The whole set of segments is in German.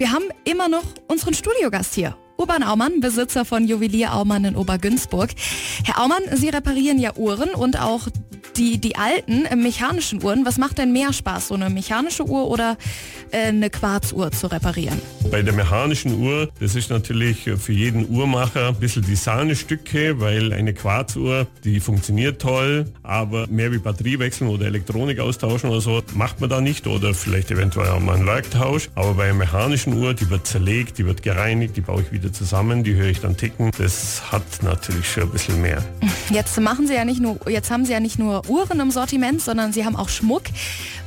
Wir haben immer noch unseren Studiogast hier. Urban Aumann, Besitzer von Juwelier Aumann in Obergünzburg. Herr Aumann, Sie reparieren ja Uhren und auch die, die alten äh, mechanischen Uhren. Was macht denn mehr Spaß, so eine mechanische Uhr oder äh, eine Quarzuhr zu reparieren? Bei der mechanischen Uhr, das ist natürlich für jeden Uhrmacher ein bisschen die Sahnestücke, weil eine Quarzuhr, die funktioniert toll, aber mehr wie Batterie wechseln oder Elektronik austauschen oder so macht man da nicht oder vielleicht eventuell auch mal einen Werktausch. Aber bei einer mechanischen Uhr, die wird zerlegt, die wird gereinigt, die baue ich wieder zusammen, die höre ich dann ticken. Das hat natürlich schon ein bisschen mehr. Jetzt machen Sie ja nicht nur, jetzt haben Sie ja nicht nur Uhren im Sortiment, sondern Sie haben auch Schmuck.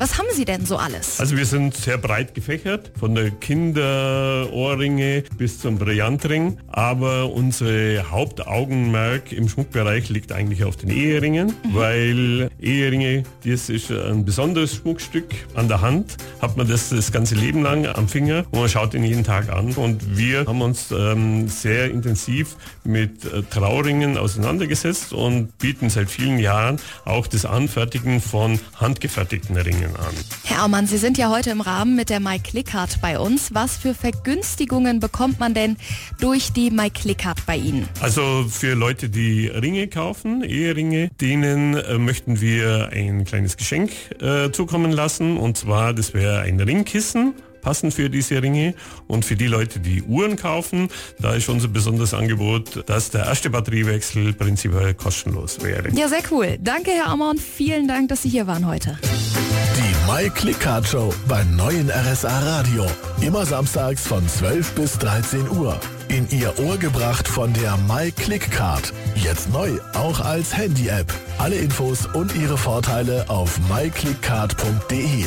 Was haben Sie denn so alles? Also wir sind sehr breit gefächert, von der Kinderohrringe bis zum Brillantring, aber unsere Hauptaugenmerk im Schmuckbereich liegt eigentlich auf den Eheringen, mhm. weil Eheringe, das ist ein besonderes Schmuckstück an der Hand, hat man das das ganze Leben lang am Finger und man schaut ihn jeden Tag an und wir haben uns ähm, sehr intensiv mit äh, Trauringen auseinandergesetzt und bieten seit vielen Jahren auch das Anfertigen von handgefertigten Ringen an. Herr Aumann, Sie sind ja heute im Rahmen mit der MyClickCard bei uns. Was für Vergünstigungen bekommt man denn durch die MyClickCard bei Ihnen? Also für Leute, die Ringe kaufen, Eheringe, denen äh, möchten wir ein kleines Geschenk äh, zukommen lassen. Und zwar, das wäre ein Ringkissen passen für diese Ringe. Und für die Leute, die Uhren kaufen, da ist unser besonderes Angebot, dass der erste Batteriewechsel prinzipiell kostenlos wäre. Ja, sehr cool. Danke, Herr Ammann. Vielen Dank, dass Sie hier waren heute. My Click Card Show beim neuen RSA Radio. Immer samstags von 12 bis 13 Uhr. In Ihr Ohr gebracht von der My Click Card. Jetzt neu, auch als Handy-App. Alle Infos und ihre Vorteile auf myclickcard.de.